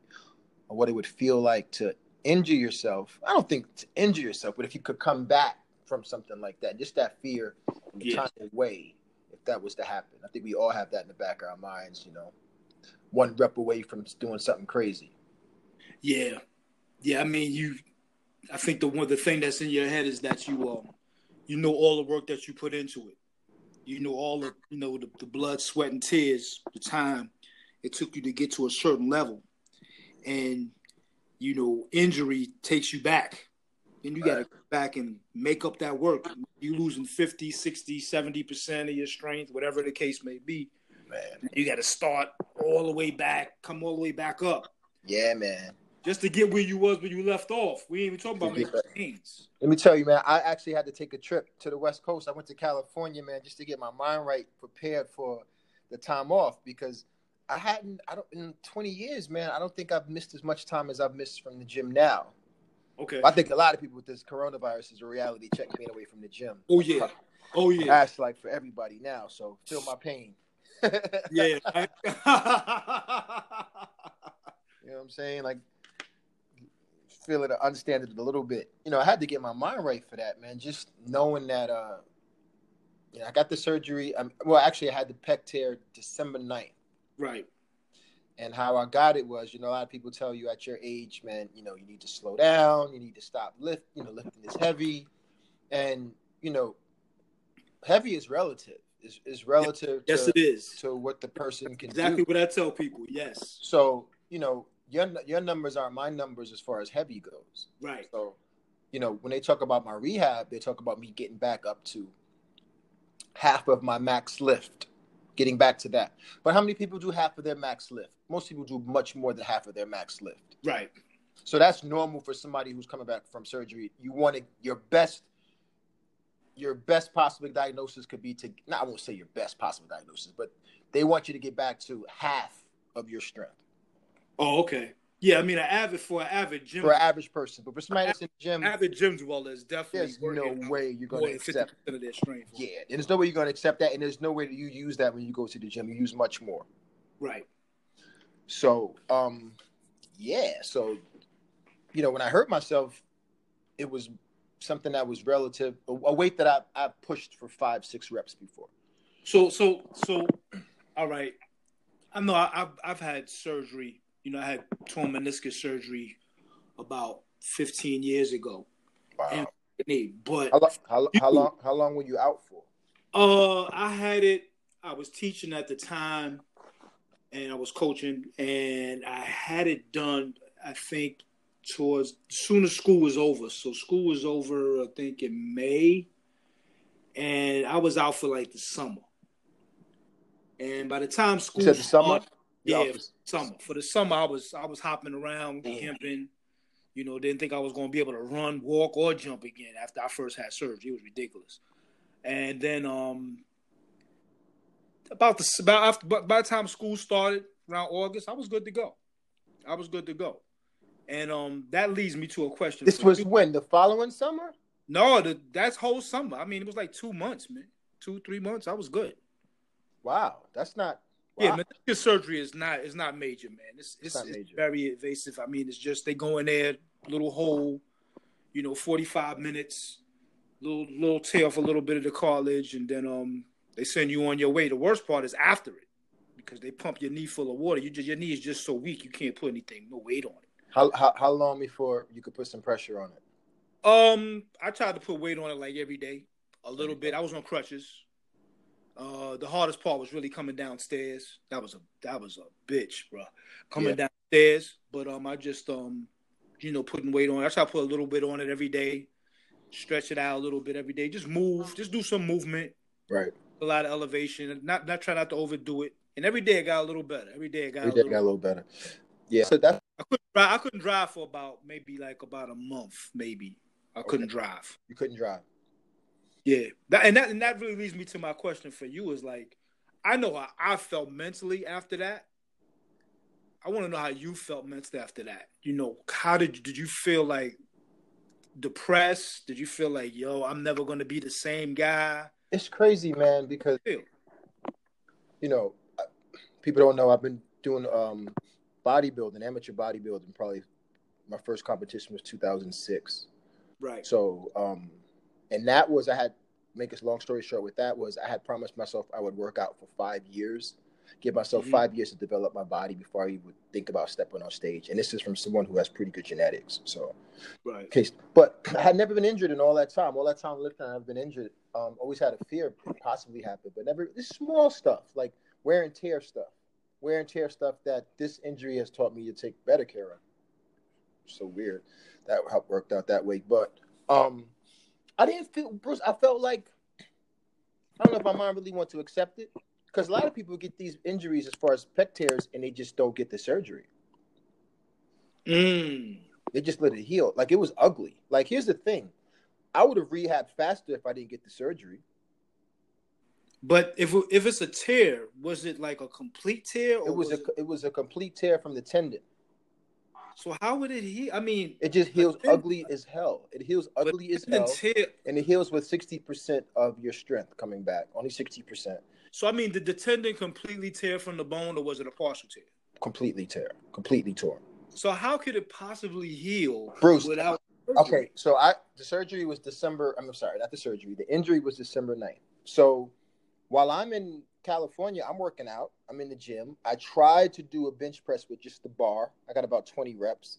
or what it would feel like to injure yourself, I don't think to injure yourself, but if you could come back from something like that, just that fear, Yeah. time away, if that was to happen, I think we all have that in the back of our minds. You know, one rep away from doing something crazy. Yeah, yeah. I mean, you. I think the one the thing that's in your head is that you um, you know all the work that you put into it. You know all the you know the, the blood, sweat, and tears, the time it took you to get to a certain level, and you know injury takes you back, and you got to go back and make up that work. You losing 50, 60, 70 percent of your strength, whatever the case may be. Man, You got to start all the way back, come all the way back up. yeah, man. Just to get where you was when you left off. We ain't even talking about Yeah. Let me tell you, man. I actually had to take a trip to the West Coast. I went to California, man, just to get my mind right, prepared for the time off because I hadn't. I don't in 20 years, man. I don't think I've missed as much time as I've missed from the gym now. Okay. I think a lot of people with this coronavirus is a reality check being away from the gym. Oh yeah. Oh yeah. That's like for everybody now. So feel my pain. Yeah. You know what I'm saying? Like feel it, understand it a little bit. You know, I had to get my mind right for that, man. Just knowing that, uh, you know, I got the surgery. Um, well, actually, I had the pec tear December 9th. right. And how I got it was, you know, a lot of people tell you at your age, man, you know, you need to slow down, you need to stop lift, you know, lifting is heavy, and you know, heavy is relative. Is is relative Yes, to, it is. to what the person can Exactly do. what I tell people. Yes. So you know, your your numbers are my numbers as far as heavy goes. Right. So, you know, when they talk about my rehab, they talk about me getting back up to half of my max lift, getting back to that. But how many people do half of their max lift? Most people do much more than half of their max lift. Right. So that's normal for somebody who's coming back from surgery. You want to, your best, your best possible diagnosis could be to, not I won't say your best possible diagnosis, but they want you to get back to half of your strength Oh, okay. Yeah, I mean, an avid for an avid gym, for an average person. But for somebody that's in the gym, avid gym dweller is definitely there's no way you're going to accept. of their strength. Yeah, and there's no way you're going to accept that, and there's no way that you use that when you go to the gym. You use much more. Right. So, um, yeah. So, you know, when I hurt myself, it was something that was relative, a, a weight that I I pushed for five, six reps before. So, so, so, all right. I know I, I've I've had surgery. You know, I had torn meniscus surgery about 15 years ago. Wow. Knee, but How, how, how long? How long were you out for? Uh, I had it. I was teaching at the time, and I was coaching, and I had it done. I think towards soon as school was over. So school was over. I think in May, and I was out for like the summer. And by the time school You said the summer. Yeah, summer. For the summer, I was I was hopping around, Damn. camping. You know, didn't think I was going to be able to run, walk, or jump again after I first had surgery. It was ridiculous. And then, um, about the about after by, the time school started around August, I was good to go. I was good to go. And um, that leads me to a question. This was you. when the following summer. no, the, that's whole summer. I mean, it was like two months, man, two three months. I was good. Wow, that's not. Yeah, meniscus surgery is not is not major, man. It's It's it's, not it's major. very invasive. I mean, it's just they go in there, little hole, you know, forty five minutes, little little tear off a little bit of the cartilage, and then um they send you on your way. The worst part is after it because they pump your knee full of water. You just your knee is just so weak you can't put anything, no weight on it. How, how how long before you could put some pressure on it? Um, I tried to put weight on it like every day, a little bit. I was on crutches. Uh, the hardest part was really coming downstairs. That was a that was a bitch, bro. Coming downstairs, but um, I just um, you know, putting weight on. it. I try to put a little bit on it every day, stretch it out a little bit every day. Just move, just do some movement, Right. a lot of elevation. Not not try not to overdo it. And every day it got a little better. Every day it got We a did little. got a little better. Yeah. So that I couldn't drive. I couldn't drive for about maybe like about a month, maybe. I couldn't drive. you couldn't drive. Yeah, that, and that and that really leads me to my question for you is like, I know how I felt mentally after that. I want to know how you felt mentally after that. You know, how did did you feel like depressed? Did you feel like, yo, I'm never going to be the same guy? It's crazy, man, because you know, people don't know I've been doing um bodybuilding, amateur bodybuilding, probably my first competition was 2006. Right. So, um, and that was I had make a long story short. With that was I had promised myself I would work out for five years, give myself Mhm. five years to develop my body before I would think about stepping on stage. And this is from someone who has pretty good genetics. So, Right. case, but I had never been injured in all that time. All that time lifting, I've been injured. Um, always had a fear possibly happen, but never. This small stuff like wear and tear stuff, wear and tear stuff that this injury has taught me to take better care of. So weird that helped worked out that way, but um, I didn't feel Bruce. I felt like I don't know if my mind really want to accept it because a lot of people get these injuries as far as pec tears and they just don't get the surgery. Mm. They just let it heal. Like it was ugly. Like here's the thing, I would have rehabbed faster if I didn't get the surgery. But if if it's a tear, was it like a complete tear? Or It was a it was a complete tear from the tendon. So how would it heal? I mean, It just heals then- ugly as hell. It heals ugly as hell, tear. and it heals with sixty percent of your strength coming back. Only sixty percent. So I mean, did the tendon completely tear from the bone, or was it a partial tear? Completely tear. Completely torn. So how could it possibly heal Bruce, without? Okay, so I the surgery was December. I'm sorry, not the surgery. The injury was December 9th. So while I'm in California, I'm working out. I'm in the gym. I tried to do a bench press with just the bar. I got about 20 reps.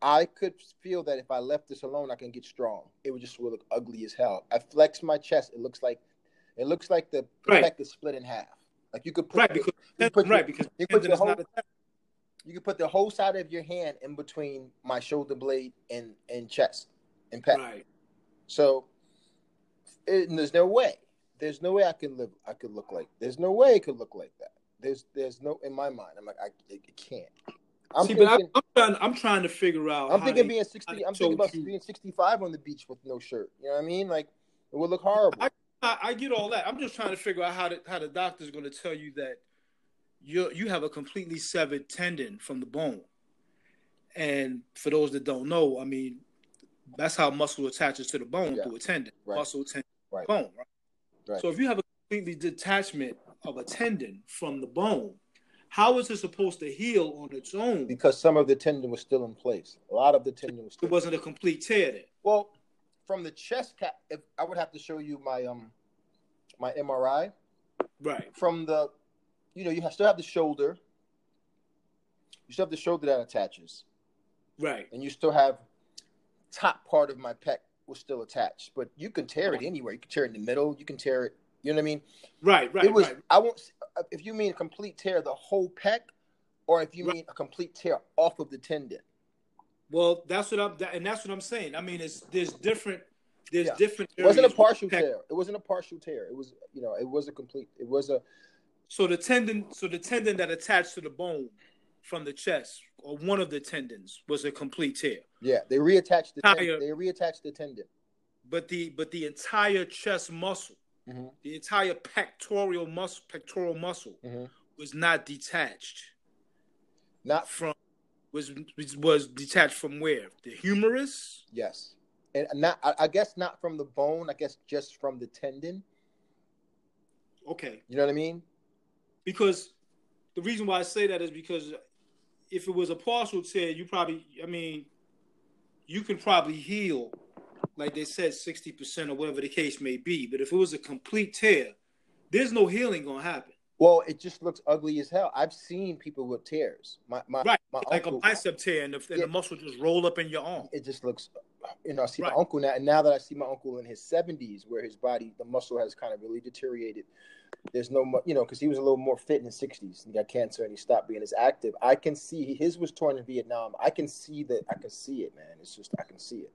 I could feel that if I left this alone, I can get strong. It would just look ugly as hell. I flex my chest. It looks like it looks like the Right. pec is split in half. Like you could put Right, because you put your- because you put tendon your not whole- you can put the whole side of your hand in between my shoulder blade and and chest and pec. Right. So it, there's no way. There's no way I can live. I could look like. There's no way it could look like that. There's there's no in my mind. I'm like I it, it can't. I'm See, but I, thinking. I'm trying. I'm trying to figure out. I'm thinking they- being 60. I'm thinking about you- being 65 on the beach with no shirt. You know what I mean? Like it would look horrible. I, I, I get all that. I'm just trying to figure out how the how the doctor's going to tell you that you you have a completely severed tendon from the bone. And for those that don't know, I mean, that's how muscle attaches to the bone Yeah. through a tendon. Right. Muscle tendon Right. bone. Right? Right. So if you have a completely detachment of a tendon from the bone, how is it supposed to heal on its own? because some of the tendon was still in place. A lot of the tendon was still. It wasn't a complete tear then. Well, from the chest cap, if I would have to show you my um my MRI Right. from the, you know, you have, still have the shoulder. You still have the shoulder that attaches. Right. and you still have top part of my pec was still attached. But you can tear it anywhere. You can tear it in the middle. You can tear it. You know what I mean? Right. Right. it was. right. I won't. Uh, if you mean a complete tear, the whole pec, or if you Right. mean a complete tear off of the tendon. Well, that's what I'm, that, and that's what I'm saying. I mean, it's there's different, there's Yeah. different. It wasn't a partial tear. It wasn't a partial tear. It was. You know. It was a complete. It was a. So the tendon, so the tendon that attached to the bone from the chest, or one of the tendons, was a complete tear. Yeah. They reattached the. Entire- Tendon. They reattached the tendon. But the but the entire chest muscle, Mhm. the entire pectoral muscle, pectoral muscle, Mhm. was not detached Not. from was was- was detached from where the humerus. Yes. And not. I guess not from the bone. I guess just from the tendon. Okay, You know what I mean? because the reason why I say that is because if it was a partial tear, you probably, I mean, you can probably heal, like they said, sixty percent or whatever the case may be. But if it was a complete tear, there's no healing gonna happen. Well, it just looks ugly as hell. I've seen people with tears. My my Right, my like uncle. a bicep tear, and the, and Yeah. the muscle just roll up in your arm. it just looks, you know. I see Right. my uncle now, and now that I see my uncle in his seventies, where his body, the muscle has kind of really deteriorated. There's no, mu- you know, because he was a little more fit in his sixties. He got cancer and he stopped being as active. I can see his was torn in Vietnam. I can see that. I can see it, man. It's just I can see it.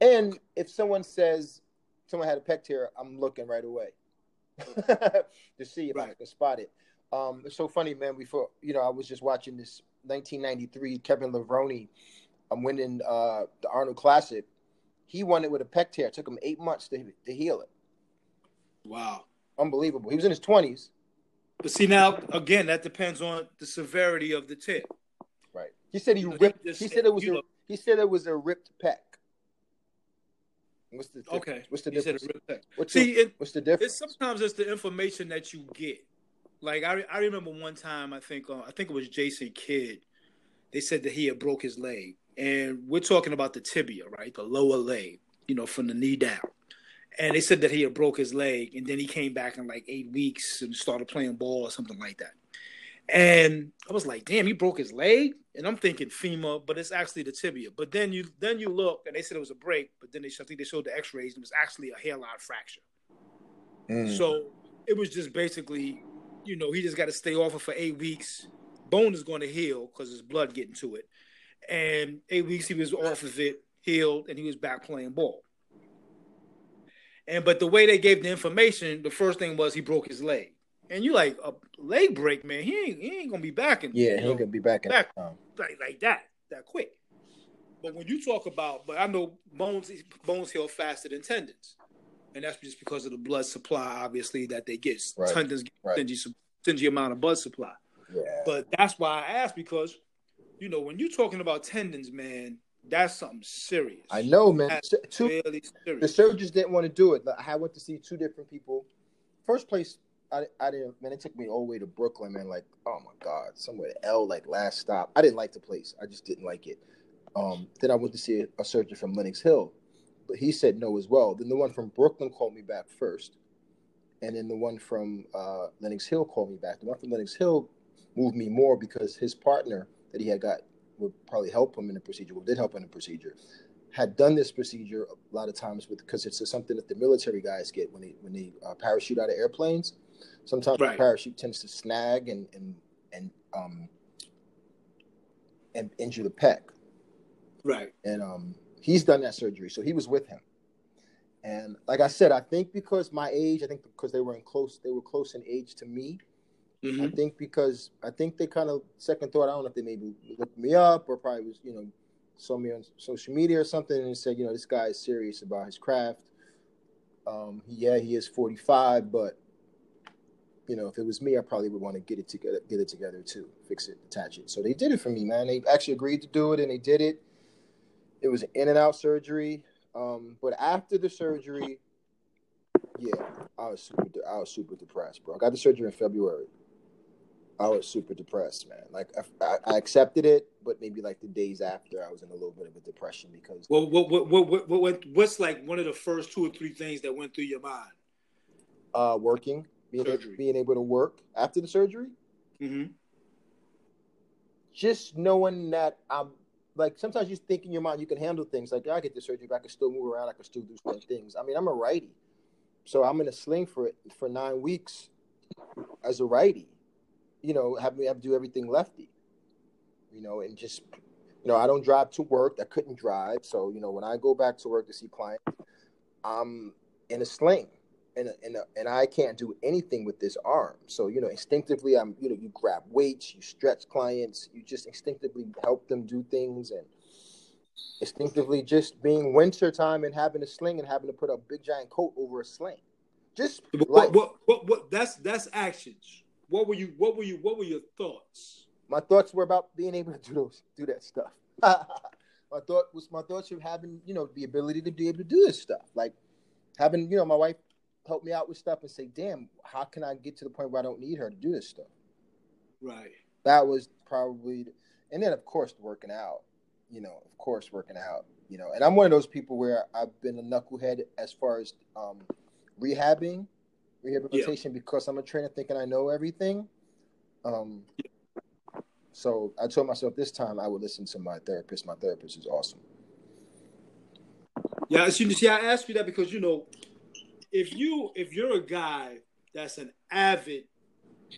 And if someone says someone had a pec tear, I'm looking right away to see if I can spot it. Um, it's so funny, man. Before you know, I was just watching this 1993 Kevin Levrone. I'm winning uh, the Arnold Classic. He won it with a pec tear. It took him eight months to, to heal it. Wow. Unbelievable. He was in his 20s. But see now, again, that depends on the severity of the tear. Right. He said he You know, ripped. just He said it was a. know- He said it was a ripped pec. What's the difference? Okay. What's the difference? it real quick. What's See, the, it, what's the difference? it's sometimes it's the information that you get. Like I, I remember one time, I think, uh, I think it was Jason Kidd. They said that he had broke his leg, and we're talking about the tibia, right, the lower leg, you know, from the knee down. And they said that he had broke his leg, and then he came back in like eight weeks and started playing ball or something like that. And I was like, damn, he broke his leg. And I'm thinking femur, but it's actually the tibia. But then you then you look and they said it was a break, but then they I think they showed the x-rays and it was actually a hairline fracture. Mm. So it was just basically, you know, he just got to stay off it for eight weeks. Bone is going to heal because his blood getting to it. And eight weeks he was off of it, healed, and he was back playing ball. And but the way they gave the information, the first thing was he broke his leg and you like a leg break, man. He ain't he ain't gonna be back in. Yeah, he ain't gonna be back in back, like like that that quick. But when you talk about, but I know bones bones heal faster than tendons, and that's just because of the blood supply, obviously that they get. Right. Tendons get right. stingy, stingy amount of blood supply. Yeah. But that's why I asked because, you know, when you're talking about tendons, man, that's something serious. I know, man. Two, really the surgeons didn't want to do it. I went to see two different people. First place, I, I didn't man. It took me all the way to Brooklyn, man. Like, oh my god, somewhere to L, like last stop. I didn't like the place. I just didn't like it. Um, then I went to see a, a surgeon from Lenox Hill, but he said no as well. Then the one from Brooklyn called me back first, and then the one from uh, Lenox Hill called me back. The one from Lenox Hill moved me more because his partner that he had got would probably help him in the procedure. Well, did help in the procedure had done this procedure a lot of times with because it's something that the military guys get when they when they uh, parachute out of airplanes. Sometimes right. the parachute tends to snag and and and um and injure the pec. Right. And um he's done that surgery, so he was with him. And like I said, I think because my age, I think because they were in close, they were close in age to me. Mm-hmm. I think because I think they kind of second thought. I don't know if they maybe looked me up or probably was you know saw me on social media or something and said you know this guy is serious about his craft. Um, yeah, he is 45, but you know, if it was me, I probably would want to get it together, get it together too, fix it, attach it. So they did it for me, man. They actually agreed to do it, and they did it. It was in and out surgery, um, but after the surgery, yeah, I was super, I was super depressed, bro. I got the surgery in February. I was super depressed, man. Like I, I, accepted it, but maybe like the days after, I was in a little bit of a depression because. Well, what, what, what, what, what's like one of the first two or three things that went through your mind? Uh, working being, able, being able to work after the surgery. Mm-hmm. Just knowing that I'm like sometimes you think in your mind you can handle things. Like I get the surgery, but I can still move around. I can still do certain things. I mean, I'm a righty, so I'm in a sling for it for nine weeks as a righty. You know, have me have to do everything lefty. You know, and just you know, I don't drive to work. I couldn't drive, so you know, when I go back to work to see clients, I'm in a sling and and and I can't do anything with this arm. So you know, instinctively, I'm you know, you grab weights, you stretch clients, you just instinctively help them do things, and instinctively just being winter time and having a sling and having to put a big giant coat over a sling. Just what, what, what, what, that's that's actions. What were you? What were you? What were your thoughts? My thoughts were about being able to do those, do that stuff. my thought was my thoughts of having you know the ability to be able to do this stuff, like having you know my wife help me out with stuff and say, damn, how can I get to the point where I don't need her to do this stuff? Right. That was probably, and then of course working out, you know, of course working out, you know, and I'm one of those people where I've been a knucklehead as far as um, rehabbing, rehabilitation, yeah. because I'm a trainer thinking I know everything. Um, yeah. So I told myself this time I would listen to my therapist. My therapist is awesome. Yeah, see, see, I asked you that because you know if you if you're a guy that's an avid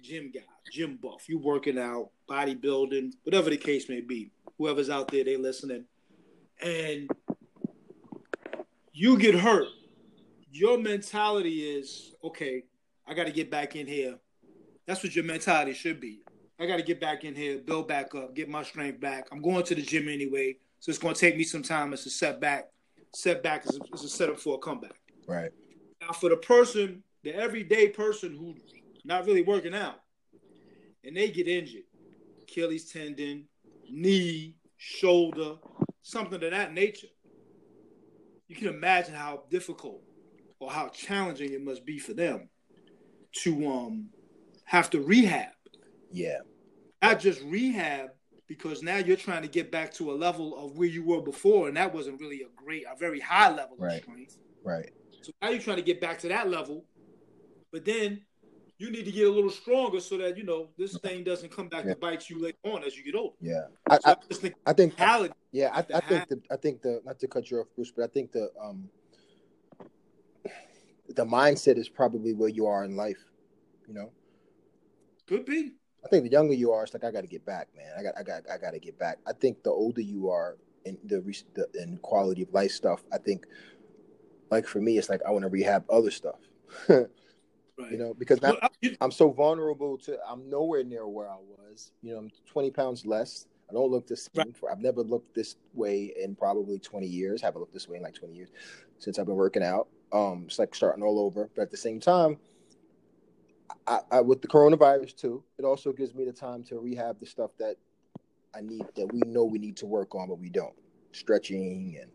gym guy, gym buff, you working out, bodybuilding, whatever the case may be, whoever's out there, they listening, and you get hurt, your mentality is okay. I got to get back in here. That's what your mentality should be. I got to get back in here, build back up, get my strength back. I'm going to the gym anyway, so it's going to take me some time. It's a setback. Setback is a, is a setup for a comeback. Right. Now, for the person, the everyday person who's not really working out, and they get injured, Achilles tendon, knee, shoulder, something of that nature, you can imagine how difficult or how challenging it must be for them to um have to rehab. Yeah. Not just rehab because now you're trying to get back to a level of where you were before, and that wasn't really a great, a very high level Right. of strength. Right. So now you're trying to get back to that level, but then you need to get a little stronger so that you know this thing doesn't come back Yeah. to bite you later on as you get older. Yeah. I, So I, I just think I. Yeah, I, I think the I think the not to cut you off, Bruce, but I think the um the mindset is probably where you are in life. You know, Could be. I think the younger you are, it's like I got to get back, man. I got I got I got to get back. I think the older you are in the, the in quality of life stuff, I think like for me, it's like I want to rehab other stuff. Right. you know, because now Well, I- you- I'm so vulnerable to. I'm nowhere near where I was. You know, I'm 20 pounds less. I don't look the same. Right. For, I've never looked this way in probably 20 years. Haven't looked this way in like 20 years since I've been working out. Um, it's like starting all over. But at the same time, I, I with the coronavirus too, it also gives me the time to rehab the stuff that I need that we know we need to work on, but we don't. Stretching and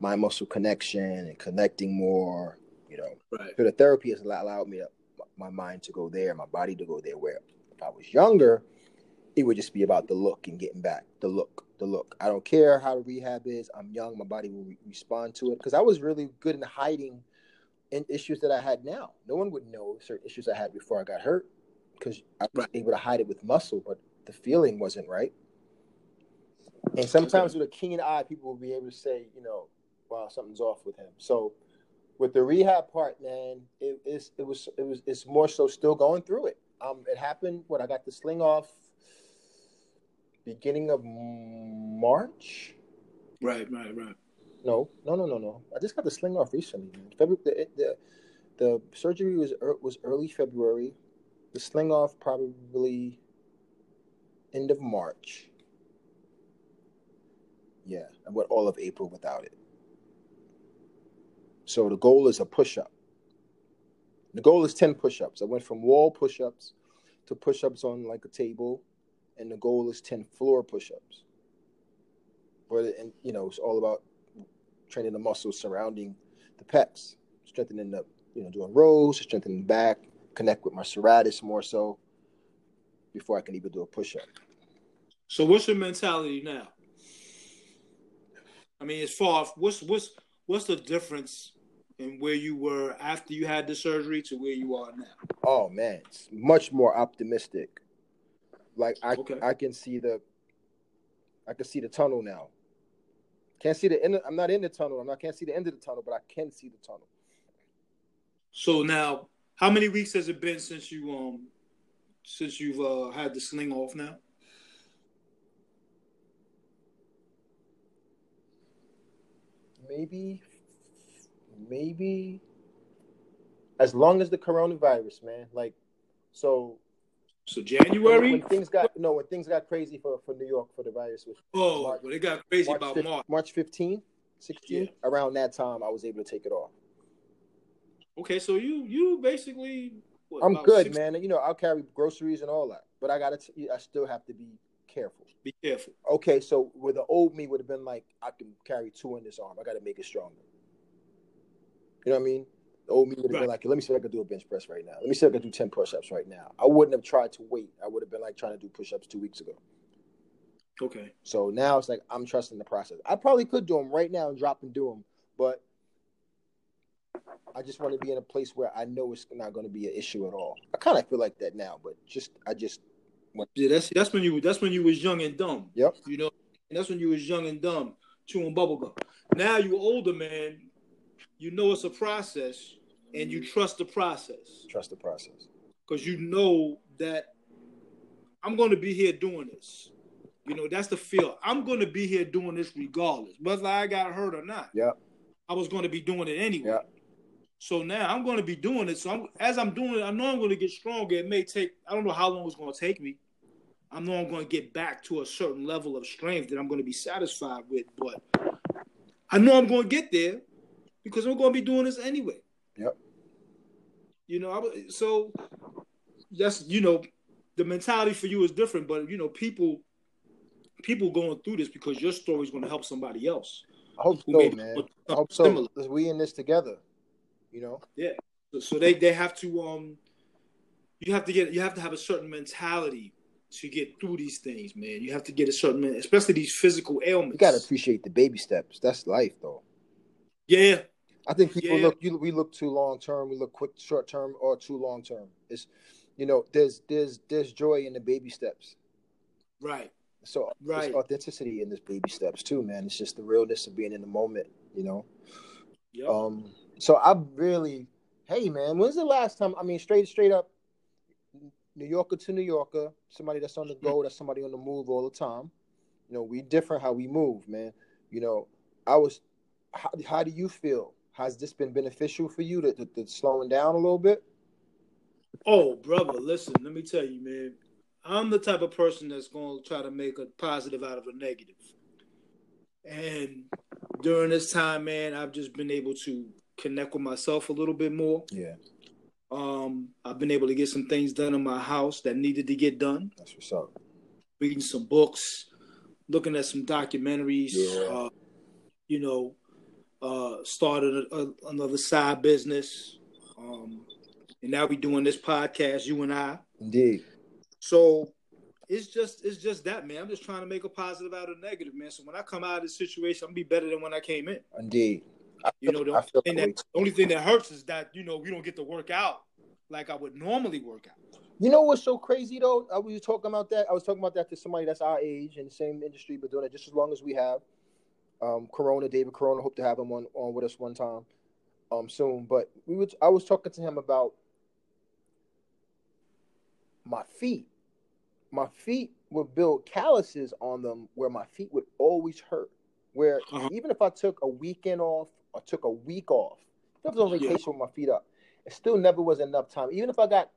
my muscle connection and connecting more. You know, right. so the therapy has allowed me to, my mind to go there, my body to go there. Where if I was younger, it would just be about the look and getting back. The look, the look. I don't care how the rehab is. I'm young. My body will re- respond to it because I was really good in hiding in issues that I had now. No one would know certain issues I had before I got hurt because I was Right. able to hide it with muscle, but the feeling wasn't right. And sometimes with a keen eye, people will be able to say, you know, wow, something's off with him. So with the rehab part, man, it is it was it was it's more so still going through it. Um, it happened when I got the sling off beginning of March. Right. Right. Right. No, no, no, no, no. I just got the sling off recently. February, the, the the surgery was was early February. The sling off probably end of March. Yeah, I went all of April without it. So the goal is a push up. The goal is 10 push ups. I went from wall push ups to push ups on like a table, and the goal is 10 floor push ups. But, and you know, it's all about training the muscles surrounding the pecs, strengthening the, you know, doing rows, strengthening the back, connect with my serratus more so before I can even do a push up. So what's your mentality now? I mean, as far as what's what's what's the difference in where you were after you had the surgery to where you are now? Oh man, it's much more optimistic. Like I Okay. I can see the I can see the tunnel now. Can't see the end. I'm not in the tunnel. I'm not can't see the end of the tunnel, but I can see the tunnel. So now, how many weeks has it been since you um since you've uh, had the sling off now? Maybe, maybe as long as the coronavirus, man. Like so. So January. when things got no, when things got crazy for, for New York for the virus oh, was oh, March- well, it got crazy March, about fif- March. March 15, 16. Yeah. Around that time, I was able to take it off. Okay, so you you basically. What, I'm good, six- man. You know, I'll carry groceries and all that, but I gotta. T- I still have to be careful. Be careful. Okay, so where the old me would have been like, I can carry two in this arm. I gotta make it stronger. You know what I mean? The old me would have Right. been like, let me see if I can do a bench press right now. Let me see if I can do ten push-ups right now. I wouldn't have tried to wait. I would have been like trying to do push-ups two weeks ago. Okay. So now it's like I'm trusting the process. I probably could do them right now and drop and do them, but I just want to be in a place where I know it's not going to be an issue at all. I kind of feel like that now, but just I just Yeah, that's that's when you that's when you was young and dumb. Yep. You know, and that's when you was young and dumb, chewing bubblegum. Now you older man, you know it's a process, and you trust the process trust the process. because you know that I'm going to be here doing this. You know, that's the feel. I'm going to be here doing this regardless, whether I got hurt or not. Yep. I was going to be doing it anyway. Yep. So now I'm going to be doing it. So I'm, as I'm doing it, I know I'm going to get stronger. It may take, I don't know how long it's going to take me. I know I'm going to get back to a certain level of strength that I'm going to be satisfied with, but I know I'm going to get there because I'm going to be doing this anyway. You know, I, was- so that's you know, the mentality for you is different, but you know, people people going through this because your story is going to help somebody else. I hope so, man. I hope so. We in this together. You know. So- So they they have to um, you have to get you have to have a certain mentality to get through these things, man. You have to get a certain, especially these physical ailments. You got to appreciate the baby steps. That's life, though. Yeah, I think people Yeah. look. You, we look too long term. We look quick, short term, or too long term. It's, you know, there's there's there's joy in the baby steps. right, So Right. there's authenticity in this baby steps too, man. It's just the realness of being in the moment, you know. yep. Um, so I really, hey man, when's the last time? I mean, straight straight up, New Yorker to New Yorker, somebody that's on the go, that's somebody on the move all the time. You know, we different how we move, man. You know, I was. How, how do you feel? Has this been beneficial for you to, to, to slowing down a little bit? Oh, brother, listen, let me tell you, man. I'm the type of person that's going to try to make a positive out of a negative. And during this time, man, I've just been able to connect with myself a little bit more. Yeah, Um, I've been able to get some things done in my house that needed to get done. that's what's up. Reading some books, looking at some documentaries. Yeah. Uh, you know, uh, started a, a, another side business. Um, and now we're doing this podcast, you and I. Indeed. So it's just it's just that man. I'm just trying to make a positive out of negative, man. So when I come out of this situation, I'm gonna be better than when I came in. Indeed. I You know, the only, thing that that, the only thing that hurts is that you know we don't get to work out like I would normally work out. You know what's so crazy though? I was talking about that. I was talking about that to somebody that's our age in the same industry, but doing it just as long as we have. Um, Corona, David Corona, hope to have him on, on with us one time, um, soon. But we would. I was talking to him about my feet. My feet would build calluses on them where my feet would always hurt. Where Uh-huh. even if I took a weekend off or took a week off, if I was on Yeah. vacation with my feet up, it still never was enough time. Even if I got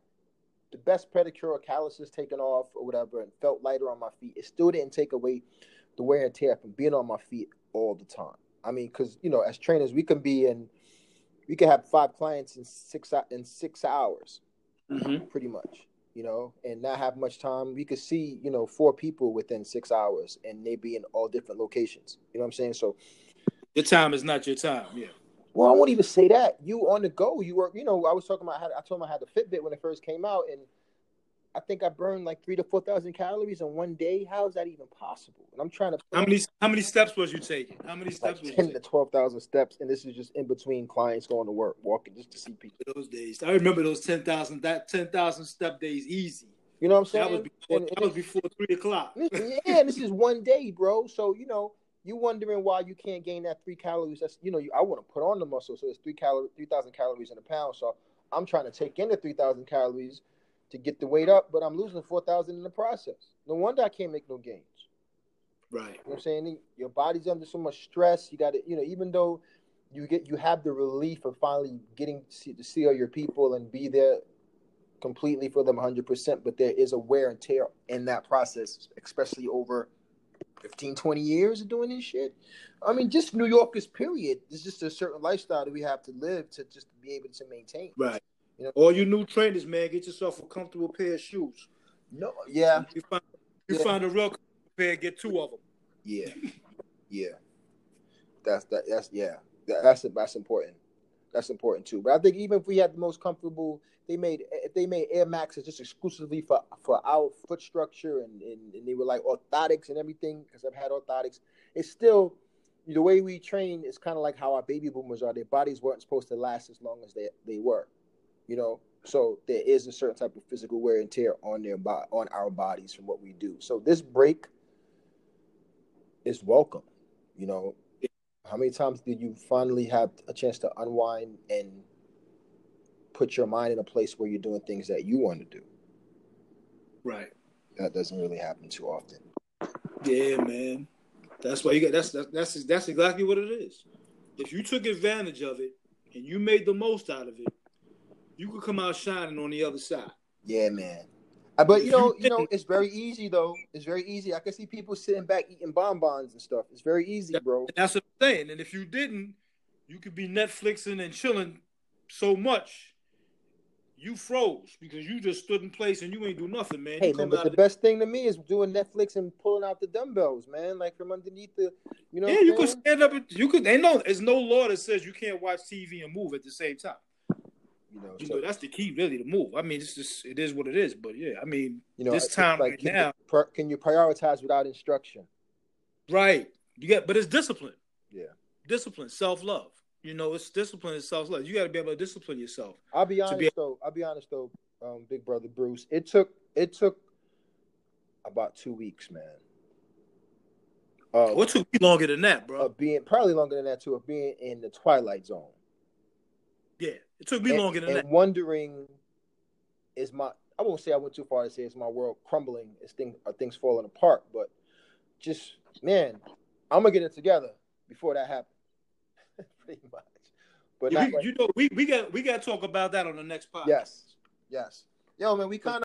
the best pedicure or calluses taken off or whatever and felt lighter on my feet, it still didn't take away the wear and tear from being on my feet all the time. I mean, because you know, as trainers, we can be in, we can have five clients in six in six hours, Mm-hmm. pretty much, you know, and not have much time. We could see, you know, four people within six hours, and they be in all different locations. You know what I'm saying? So, Your time is not your time. Yeah. well, I won't even say that. You on the go. You were, you know, I was talking about. I, had, I told him I had the Fitbit when it first came out, and I think I burned like three to four thousand calories in one day. How is that even possible? And I'm trying to How many how many steps was you taking? How many steps like was you ten to taking twelve thousand steps, and this is just in between clients going to work, walking just to see people. those days? I remember those ten thousand that ten thousand step days easy. You know what I'm saying? That was before And- that was before three o'clock. yeah, this is one day, bro. So you know, you wondering why you can't gain that three calories. That's you know, you, I want to put on the muscle, so it's three calorie, three thousand calories in a pound. So I'm trying to take in the three thousand calories to get the weight up, but I'm losing four thousand in the process. No wonder I can't make no gains. Right. You know what I'm saying? Your body's under so much stress. You got to, you know, even though you get, you have the relief of finally getting to see, to see all your people and be there completely for them 100%, but there is a wear and tear in that process, especially over 15, 20 years of doing this shit. I mean, just New Yorkers, period. It's just a certain lifestyle that we have to live to just be able to maintain. Right. You know- All you new trainers, man, get yourself a comfortable pair of shoes. No, yeah, You find you Yeah. find a real comfortable pair, get two of them. Yeah, yeah. That's that. That's yeah. That, that's that's important. That's important too. But I think even if we had the most comfortable, they made if they made Air Maxes just exclusively for for our foot structure and and, and they were like orthotics and everything because I've had orthotics. It's still the way we train is kind of like how our baby boomers are. Their bodies weren't supposed to last as long as they they were, you know. So there is a certain type of physical wear and tear on their bo- on our bodies from what we do. So this break is welcome. You know, how many times did you finally have a chance to unwind and put your mind in a place where you're doing things that you want to do? Right. That doesn't really happen too often. Yeah, man. That's why you got that's that's that's, that's exactly what it is. If you took advantage of it and you made the most out of it, you could come out shining on the other side. Yeah, man. Uh, But you know, you know, it's very easy though. It's very easy. I can see people sitting back eating bonbons and stuff. It's very easy, bro. And that's what I'm saying. And if you didn't, you could be Netflixing and chilling so much, you froze because you just stood in place and you ain't do nothing, man. Hey man, but the best thing to me is doing Netflix and pulling out the dumbbells, man. Like from underneath the, you know. yeah, you could stand up. and- You could. Ain't no. There's no law that says you can't watch TV and move at the same time. You know, You so know, that's the key, really, to move. I mean, it's just it is what it is. But yeah, I mean, you know, this time like, right can now, you, can you prioritize without instruction? right? You get, but it's discipline. Yeah. discipline, self love. You know, it's discipline and self love. You got to be able to discipline yourself. I'll be honest be- though. I'll be honest though, um, Big Brother Bruce. It took it took about two weeks, man. Uh, What took me longer than that, bro? of being probably longer than that too, of being in the twilight zone. Yeah, it took me and, longer than and that. wondering, is my I won't say I went too far to say is my world crumbling, is things are things falling apart, but just man, I'm gonna get it together before that happens. Pretty much. But Yeah, we- right- you know, we we got we got to talk about that on the next podcast. yes, yes. Yo, man, we kind of